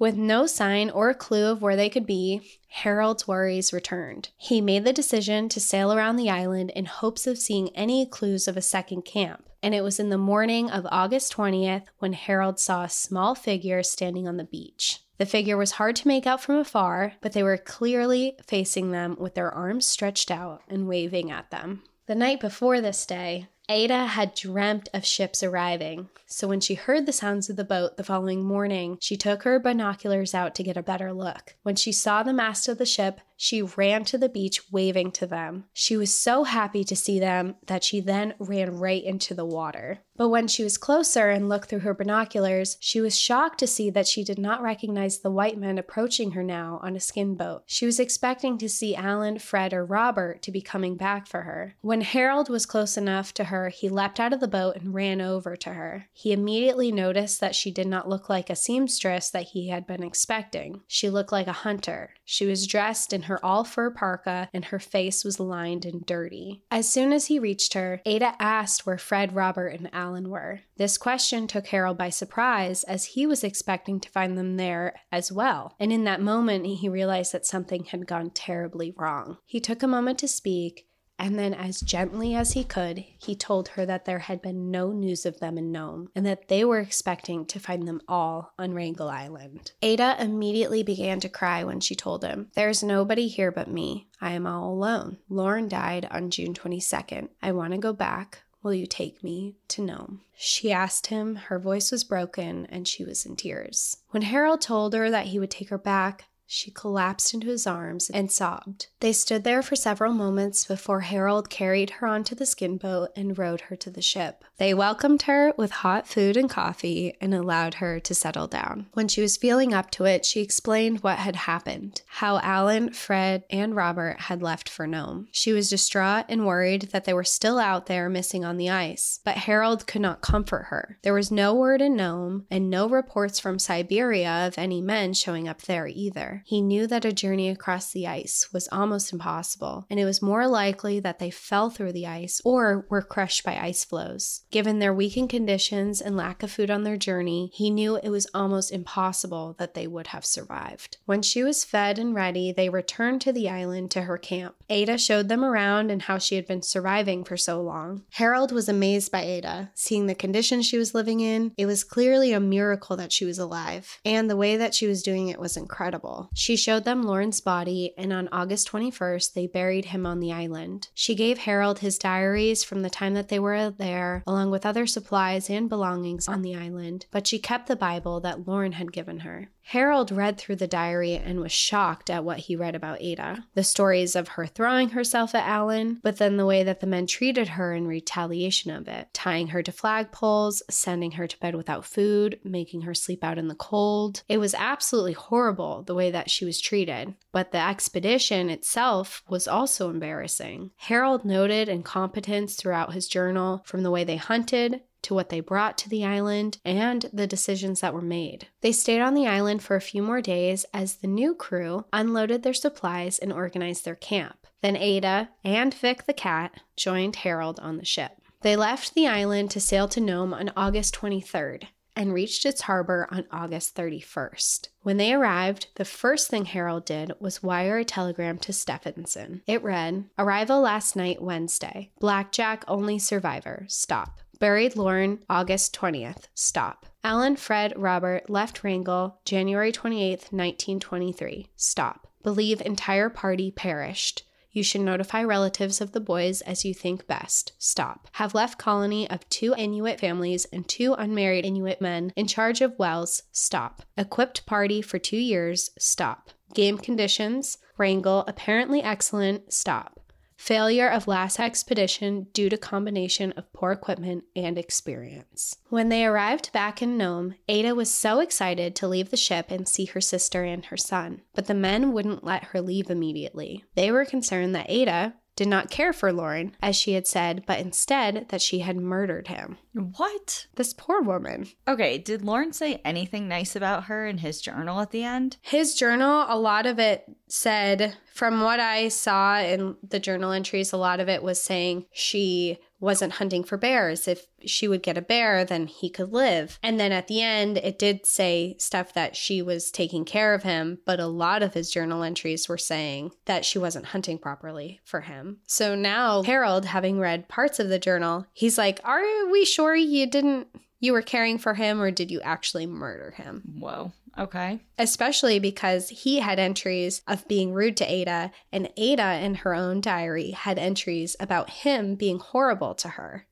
Speaker 1: With no sign or clue of where they could be, Harold's worries returned. He made the decision to sail around the island in hopes of seeing any clues of a second camp. And it was in the morning of August 20th when Harold saw a small figure standing on the beach. The figure was hard to make out from afar, but they were clearly facing them with their arms stretched out and waving at them. The night before this day, Ada had dreamt of ships arriving, so when she heard the sounds of the boat the following morning, she took her binoculars out to get a better look. When she saw the mast of the ship, she ran to the beach waving to them. She was so happy to see them that she then ran right into the water. But when she was closer and looked through her binoculars, she was shocked to see that she did not recognize the white men approaching her now on a skin boat. She was expecting to see Alan, Fred, or Robert to be coming back for her. When Harold was close enough to her, he leapt out of the boat and ran over to her. He immediately noticed that she did not look like a seamstress that he had been expecting. She looked like a hunter. She was dressed in her all fur parka and her face was lined and dirty. As soon as he reached her, Ada asked where Fred, Robert, and Alan were. This question took Harold by surprise as he was expecting to find them there as well. And in that moment, he realized that something had gone terribly wrong. He took a moment to speak and then, as gently as he could, he told her that there had been no news of them in Nome and that they were expecting to find them all on Wrangel Island. Ada immediately began to cry when she told him, There's nobody here but me. I am all alone. Lorne died on June 22nd. I want to go back will you take me to Nome? She asked him. Her voice was broken and she was in tears. When Harold told her that he would take her back, she collapsed into his arms and sobbed. They stood there for several moments before Harold carried her onto the skin boat and rowed her to the ship. They welcomed her with hot food and coffee and allowed her to settle down. When she was feeling up to it, she explained what had happened how Alan, Fred, and Robert had left for Nome. She was distraught and worried that they were still out there missing on the ice, but Harold could not comfort her. There was no word in Nome and no reports from Siberia of any men showing up there either. He knew that a journey across the ice was almost impossible, and it was more likely that they fell through the ice or were crushed by ice floes. Given their weakened conditions and lack of food on their journey, he knew it was almost impossible that they would have survived. When she was fed and ready, they returned to the island to her camp. Ada showed them around and how she had been surviving for so long. Harold was amazed by Ada, seeing the conditions she was living in. It was clearly a miracle that she was alive, and the way that she was doing it was incredible. She showed them Lorne's body, and on August 21st, they buried him on the island. She gave Harold his diaries from the time that they were there, along with other supplies and belongings on the island, but she kept the Bible that Lorne had given her. Harold read through the diary and was shocked at what he read about Ada. The stories of her throwing herself at Alan, but then the way that the men treated her in retaliation of it, tying her to flagpoles, sending her to bed without food, making her sleep out in the cold. It was absolutely horrible the way that she was treated, but the expedition itself was also embarrassing. Harold noted incompetence throughout his journal from the way they hunted to what they brought to the island and the decisions that were made. They stayed on the island for a few more days as the new crew unloaded their supplies and organized their camp. Then Ada and Vic the cat joined Harold on the ship. They left the island to sail to Nome on August 23rd and reached its harbor on August 31st. When they arrived, the first thing Harold did was wire a telegram to Stefansson. It read Arrival last night, Wednesday. Blackjack only survivor. Stop. Buried Lorne August 20th. Stop. Alan Fred Robert left Wrangel January 28th, 1923. Stop. Believe entire party perished. You should notify relatives of the boys as you think best. Stop. Have left colony of two Inuit families and two unmarried Inuit men in charge of wells. Stop. Equipped party for two years. Stop. Game conditions. Wrangel apparently excellent. Stop. Failure of last expedition due to combination of poor equipment and experience. When they arrived back in Nome, Ada was so excited to leave the ship and see her sister and her son, but the men wouldn't let her leave immediately. They were concerned that Ada, did not care for Lorne, as she had said, but instead that she had murdered him.
Speaker 2: What?
Speaker 1: This poor woman.
Speaker 2: Okay, did Lorne say anything nice about her in his journal at the end?
Speaker 1: His journal, a lot of it said, from what I saw in the journal entries, a lot of it was saying she wasn't hunting for bears. If she would get a bear, then he could live. And then at the end, it did say stuff that she was taking care of him, but a lot of his journal entries were saying that she wasn't hunting properly for him. So now, Harold, having read parts of the journal, he's like, Are we sure you didn't? You were caring for him, or did you actually murder him?
Speaker 2: Whoa. Okay.
Speaker 1: Especially because he had entries of being rude to Ada, and Ada in her own diary had entries about him being horrible to her.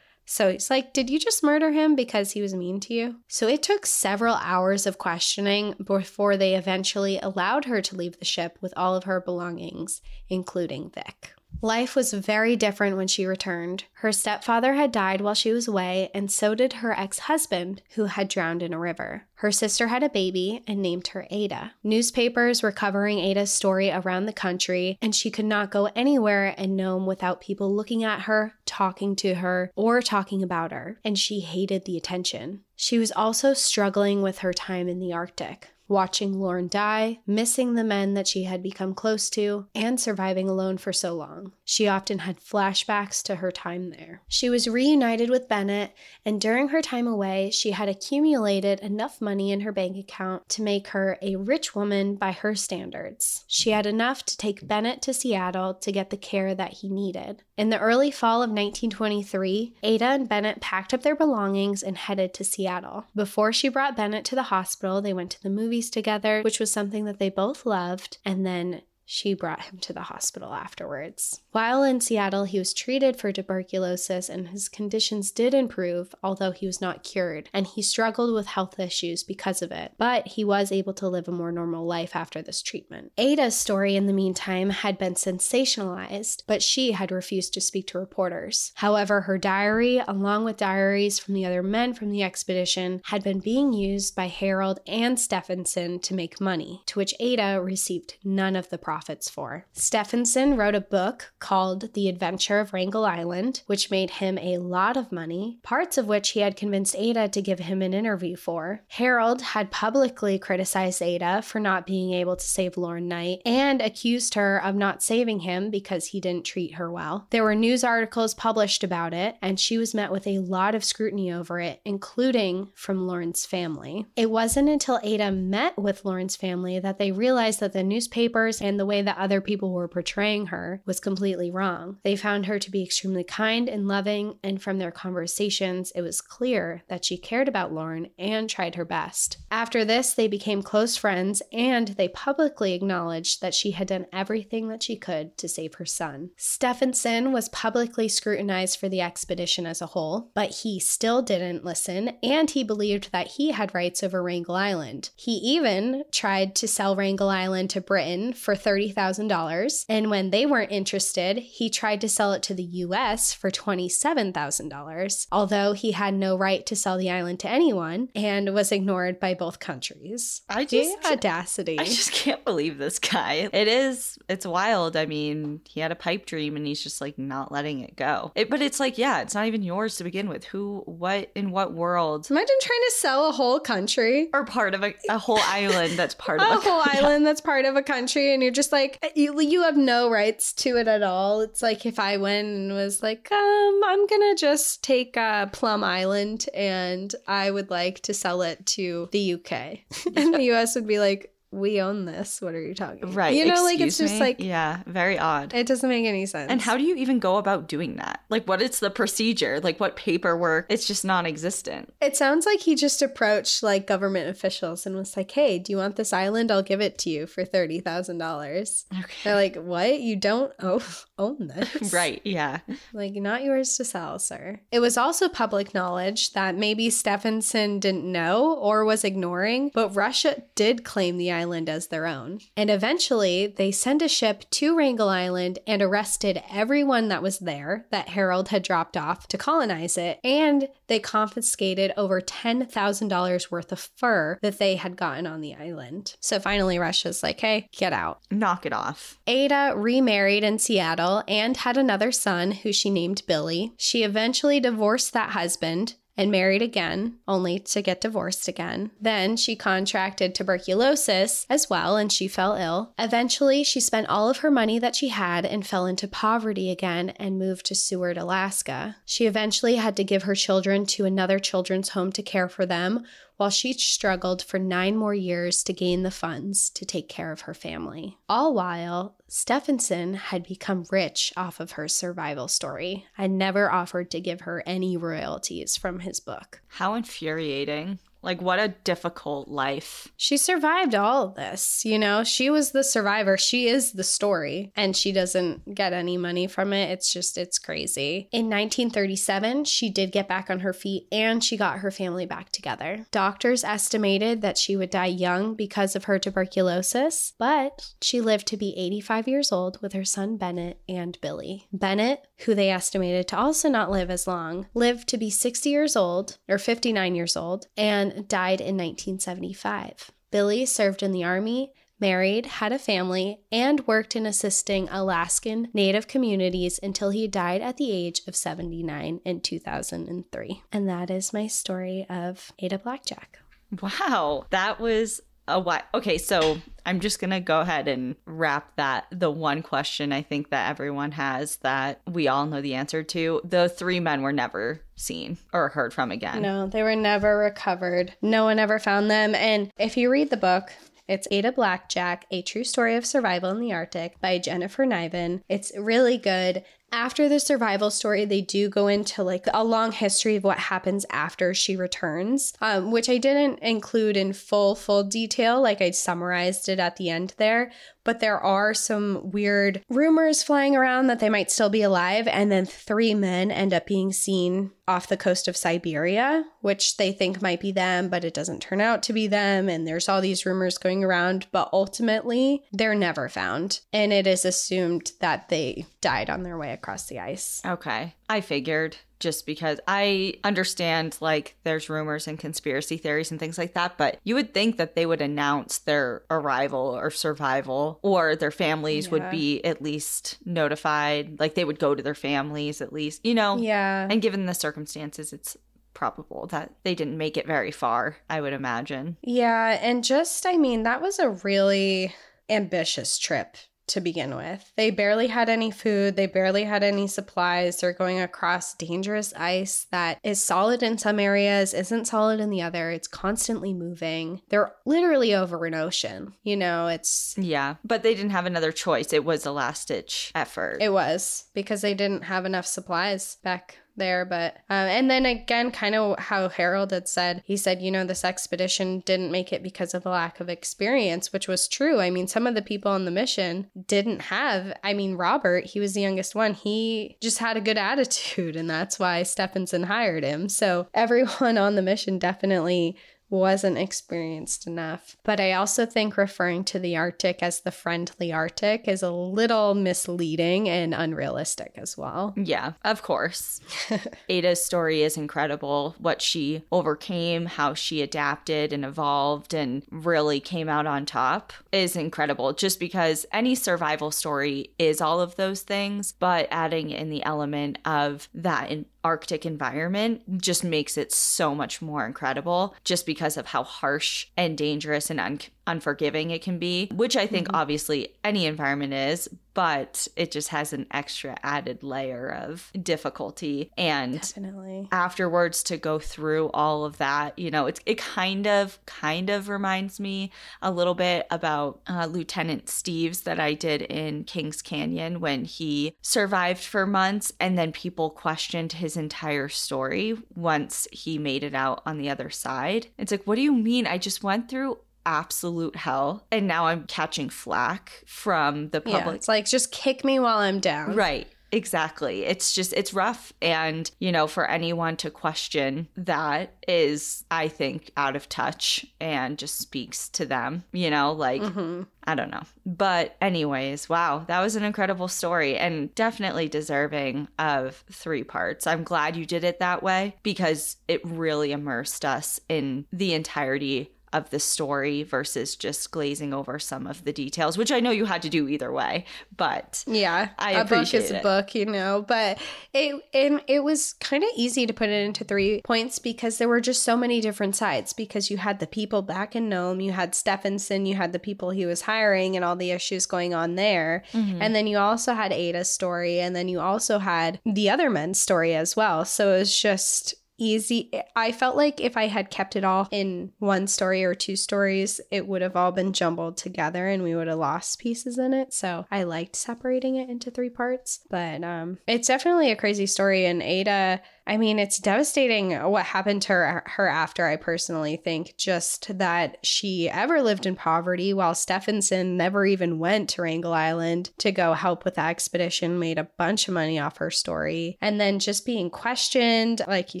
Speaker 1: So it's like, did you just murder him because he was mean to you? So it took several hours of questioning before they eventually allowed her to leave the ship with all of her belongings, including Vic. Life was very different when she returned. Her stepfather had died while she was away, and so did her ex husband, who had drowned in a river. Her sister had a baby and named her Ada. Newspapers were covering Ada's story around the country, and she could not go anywhere in Nome without people looking at her, talking to her, or talking about her, and she hated the attention. She was also struggling with her time in the Arctic watching Lorne die, missing the men that she had become close to, and surviving alone for so long. She often had flashbacks to her time there. She was reunited with Bennett, and during her time away, she had accumulated enough money in her bank account to make her a rich woman by her standards. She had enough to take Bennett to Seattle to get the care that he needed. In the early fall of 1923, Ada and Bennett packed up their belongings and headed to Seattle. Before she brought Bennett to the hospital, they went to the movies together, which was something that they both loved, and then she brought him to the hospital afterwards. While in Seattle, he was treated for tuberculosis and his conditions did improve, although he was not cured, and he struggled with health issues because of it. But he was able to live a more normal life after this treatment. Ada's story, in the meantime, had been sensationalized, but she had refused to speak to reporters. However, her diary, along with diaries from the other men from the expedition, had been being used by Harold and Stefansson to make money, to which Ada received none of the profits for. Stefansson wrote a book called The Adventure of Wrangel Island, which made him a lot of money, parts of which he had convinced Ada to give him an interview for. Harold had publicly criticized Ada for not being able to save Lorne Knight and accused her of not saving him because he didn't treat her well. There were news articles published about it, and she was met with a lot of scrutiny over it, including from Lorne's family. It wasn't until Ada met with Lorne's family that they realized that the newspapers and the way that other people were portraying her was completely wrong. They found her to be extremely kind and loving, and from their conversations, it was clear that she cared about Lorne and tried her best. After this, they became close friends and they publicly acknowledged that she had done everything that she could to save her son. Stefansson was publicly scrutinized for the expedition as a whole, but he still didn't listen and he believed that he had rights over Wrangel Island. He even tried to sell Wrangel Island to Britain for $30,000, and when they weren't interested, he tried to sell it to the US for $27,000, although he had no right to sell the island to anyone and was ignored by both countries.
Speaker 2: I just
Speaker 1: The audacity.
Speaker 2: I just can't believe this guy. It is it's wild. I mean, he had a pipe dream and he's just like not letting it go. It, but it's like, yeah, it's not even yours to begin with. Who what in what world
Speaker 1: Imagine trying to sell a whole country.
Speaker 2: or part of a, a whole island that's part
Speaker 1: A
Speaker 2: of a
Speaker 1: whole
Speaker 2: yeah.
Speaker 1: island that's part of a country, and you're just like, you, you have no rights to it at all. It's like if I went and was like, um, I'm gonna just take uh, Plum Island and I would like to sell it to the UK. and the US would be like, we own this. What are you talking about?
Speaker 2: Right.
Speaker 1: You know, like it's just
Speaker 2: me?
Speaker 1: like,
Speaker 2: Yeah, very odd.
Speaker 1: it doesn't make any sense.
Speaker 2: And how do you even go about doing that? Like, what is the procedure? Like, what paperwork? It's just non existent.
Speaker 1: It sounds like he just approached like government officials and was like, "Hey, do you want this island? I'll give it to you for thirty thousand dollars."
Speaker 2: Okay.
Speaker 1: They're like, "What? You don't o- own this,
Speaker 2: Right. Yeah.
Speaker 1: Like, not yours to sell, sir." It was also public knowledge that maybe Stefansson didn't know or was ignoring, but Russia did claim the island as their own. And eventually, they sent a ship to Wrangel Island and arrested everyone that was there that Harold had dropped off to colonize it, and they confiscated over $10,000 worth of fur that they had gotten on the island. So finally, Russia's like, hey, get out.
Speaker 2: Knock it off.
Speaker 1: Ada remarried in Seattle and had another son who she named Billy. She eventually divorced that husband and married again, only to get divorced again. Then she contracted tuberculosis as well and she fell ill. Eventually, she spent all of her money that she had and fell into poverty again and moved to Seward, Alaska. She eventually had to give her children to another children's home to care for them while she struggled for nine more years to gain the funds to take care of her family. All while, Stefansson had become rich off of her survival story and never offered to give her any royalties from his book.
Speaker 2: How infuriating. Like, what a difficult life.
Speaker 1: She survived all of this. You know, she was the survivor. She is the story, and she doesn't get any money from it. It's just, it's crazy. In 1937, she did get back on her feet and she got her family back together. Doctors estimated that she would die young because of her tuberculosis, but she lived to be 85 years old with her son Bennett and Billy. Bennett, who they estimated to also not live as long, lived to be 60 years old or 59 years old and died in 1975. Billy served in the Army, married, had a family, and worked in assisting Alaskan Native communities until he died at the age of 79 in 2003. And that is my story of Ada Blackjack.
Speaker 2: Wow. That was a what? Okay, so I'm just going to go ahead and wrap that. The one question I think that everyone has that we all know the answer to the three men were never seen or heard from again.
Speaker 1: No, they were never recovered. No one ever found them. And if you read the book, it's Ada Blackjack, A True Story of Survival in the Arctic by Jennifer Niven. It's really good. After the survival story, they do go into like a long history of what happens after she returns, um, which I didn't include in full, full detail. Like I summarized it at the end there. but there are some weird rumors flying around that they might still be alive. And then three men end up being seen off the coast of Siberia, which they think might be them, but it doesn't turn out to be them. And there's all these rumors going around, but ultimately they're never found. And it is assumed that they died on their way across the ice.
Speaker 2: Okay. I figured just because I understand like there's rumors and conspiracy theories and things like that, but you would think that they would announce their arrival or survival or their families
Speaker 1: Yeah.
Speaker 2: would be at least notified, like they would go to their families at least, you know?
Speaker 1: Yeah.
Speaker 2: And given the circumstances, it's probable that they didn't make it very far, I would imagine.
Speaker 1: Yeah, and just, I mean, that was a really ambitious trip to begin with. They barely had any food, they barely had any supplies. They're going across dangerous ice that is solid in some areas, isn't solid in the other. It's constantly moving. They're literally over an ocean. You know, it's
Speaker 2: Yeah, but they didn't have another choice. It was a last ditch effort.
Speaker 1: it was because they didn't have enough supplies back there but um, and then again kind of how harold had said he said you know this expedition didn't make it because of a lack of experience which was true. I mean some of the people on the mission didn't have i mean robert he was the youngest one he just had a good attitude and that's why Stefansson hired him. So everyone on the mission definitely wasn't experienced enough. But I also think referring to the Arctic as the friendly Arctic is a little misleading and unrealistic as well.
Speaker 2: Yeah, of course. Ada's story is incredible. What she overcame, how she adapted and evolved and really came out on top is incredible. Just because any survival story is all of those things, but adding in the element of that in Arctic environment just makes it so much more incredible just because of how harsh and dangerous and un- unforgiving it can be, which I think obviously any environment is, but it just has an extra added layer of difficulty. And
Speaker 1: Definitely.
Speaker 2: afterwards to go through all of that you know it's it kind of kind of reminds me a little bit about uh, lieutenant Steeves that i did in kings canyon when he survived for months and then people questioned his entire story once he made it out on the other side. It's like what do you mean? I just went through absolute hell and now i'm catching flack from the
Speaker 1: Yeah,
Speaker 2: public
Speaker 1: it's like just kick me while I'm down.
Speaker 2: Right. Exactly. It's just, it's rough. And, you know, for anyone to question that is, I think, out of touch and just speaks to them, you know, like,
Speaker 1: hmm
Speaker 2: I don't know. But, anyways, wow, that was an incredible story and definitely deserving of three parts. I'm glad you did it that way because it really immersed us in the entirety of the story versus just glazing over some of the details, which I know you had to do either way. But
Speaker 1: Yeah,
Speaker 2: I
Speaker 1: a book
Speaker 2: appreciate
Speaker 1: is a
Speaker 2: it.
Speaker 1: book, you know. But it and it was kind of easy to put it into three points because there were just so many different sides. Because you had the people back in Nome, you had Stefansson, you had the people he was hiring, and all the issues going on there,
Speaker 2: Mm-hmm.
Speaker 1: and then you also had Ada's story, and then you also had the other men's story as well. So it was just easy. I felt like if I had kept it all in one story or two stories, it would have all been jumbled together and we would have lost pieces in it. So I liked separating it into three parts. But um it's definitely a crazy story and Ada I mean, it's devastating what happened to her, her after, I personally think. Just that she ever lived in poverty while Stefansson never even went to Wrangel Island to go help with the expedition, made a bunch of money off her story. And then just being questioned, like you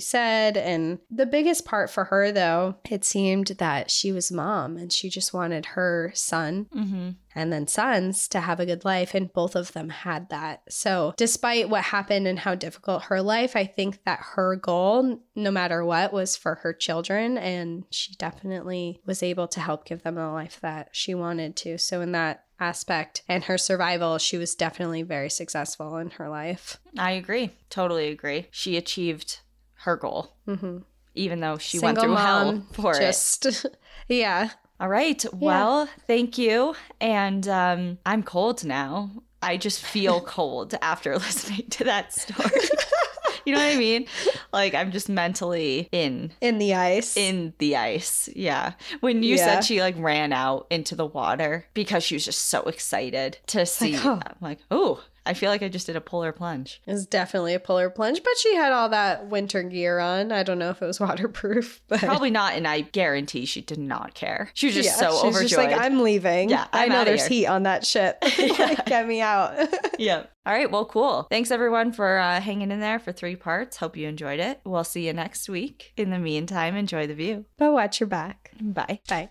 Speaker 1: said. And the biggest part for her, though, it seemed that she was mom and she just wanted her son
Speaker 2: Mm-hmm.
Speaker 1: And then sons to have a good life and both of them had that so despite what happened and how difficult her life i think that her goal no matter what was for her children and she definitely was able to help give them the life that she wanted to so in that aspect and her survival she was definitely very successful in her life
Speaker 2: I agree. Totally agree. She achieved her goal,
Speaker 1: hmm
Speaker 2: even though she went through hell for it.
Speaker 1: just yeah
Speaker 2: All right. Well, thank you. And um, I'm cold now. I just feel cold after listening to that story. you know what I mean? Like I'm just mentally in
Speaker 1: in the ice
Speaker 2: in the ice. Yeah. When you
Speaker 1: Yeah.
Speaker 2: said she like ran out into the water because she was just so excited to see.
Speaker 1: like, oh.
Speaker 2: I'm like, oh, I feel like I just did a polar plunge.
Speaker 3: It was definitely a polar plunge, but she had all that winter gear on. I don't know if it was waterproof, but
Speaker 2: Probably not, and I guarantee she did not care. She was just
Speaker 3: Yeah,
Speaker 2: so
Speaker 3: she's
Speaker 2: overjoyed.
Speaker 3: just like, I'm leaving.
Speaker 2: Yeah,
Speaker 3: I
Speaker 2: I'm
Speaker 3: know there's
Speaker 2: here."
Speaker 3: heat on that ship. like, get me out.
Speaker 2: yeah. All right. Well, cool. Thanks everyone for uh, hanging in there for three parts. Hope you enjoyed it. We'll see you next week. In the meantime, enjoy the view.
Speaker 3: but watch your back.
Speaker 2: Bye.
Speaker 3: Bye.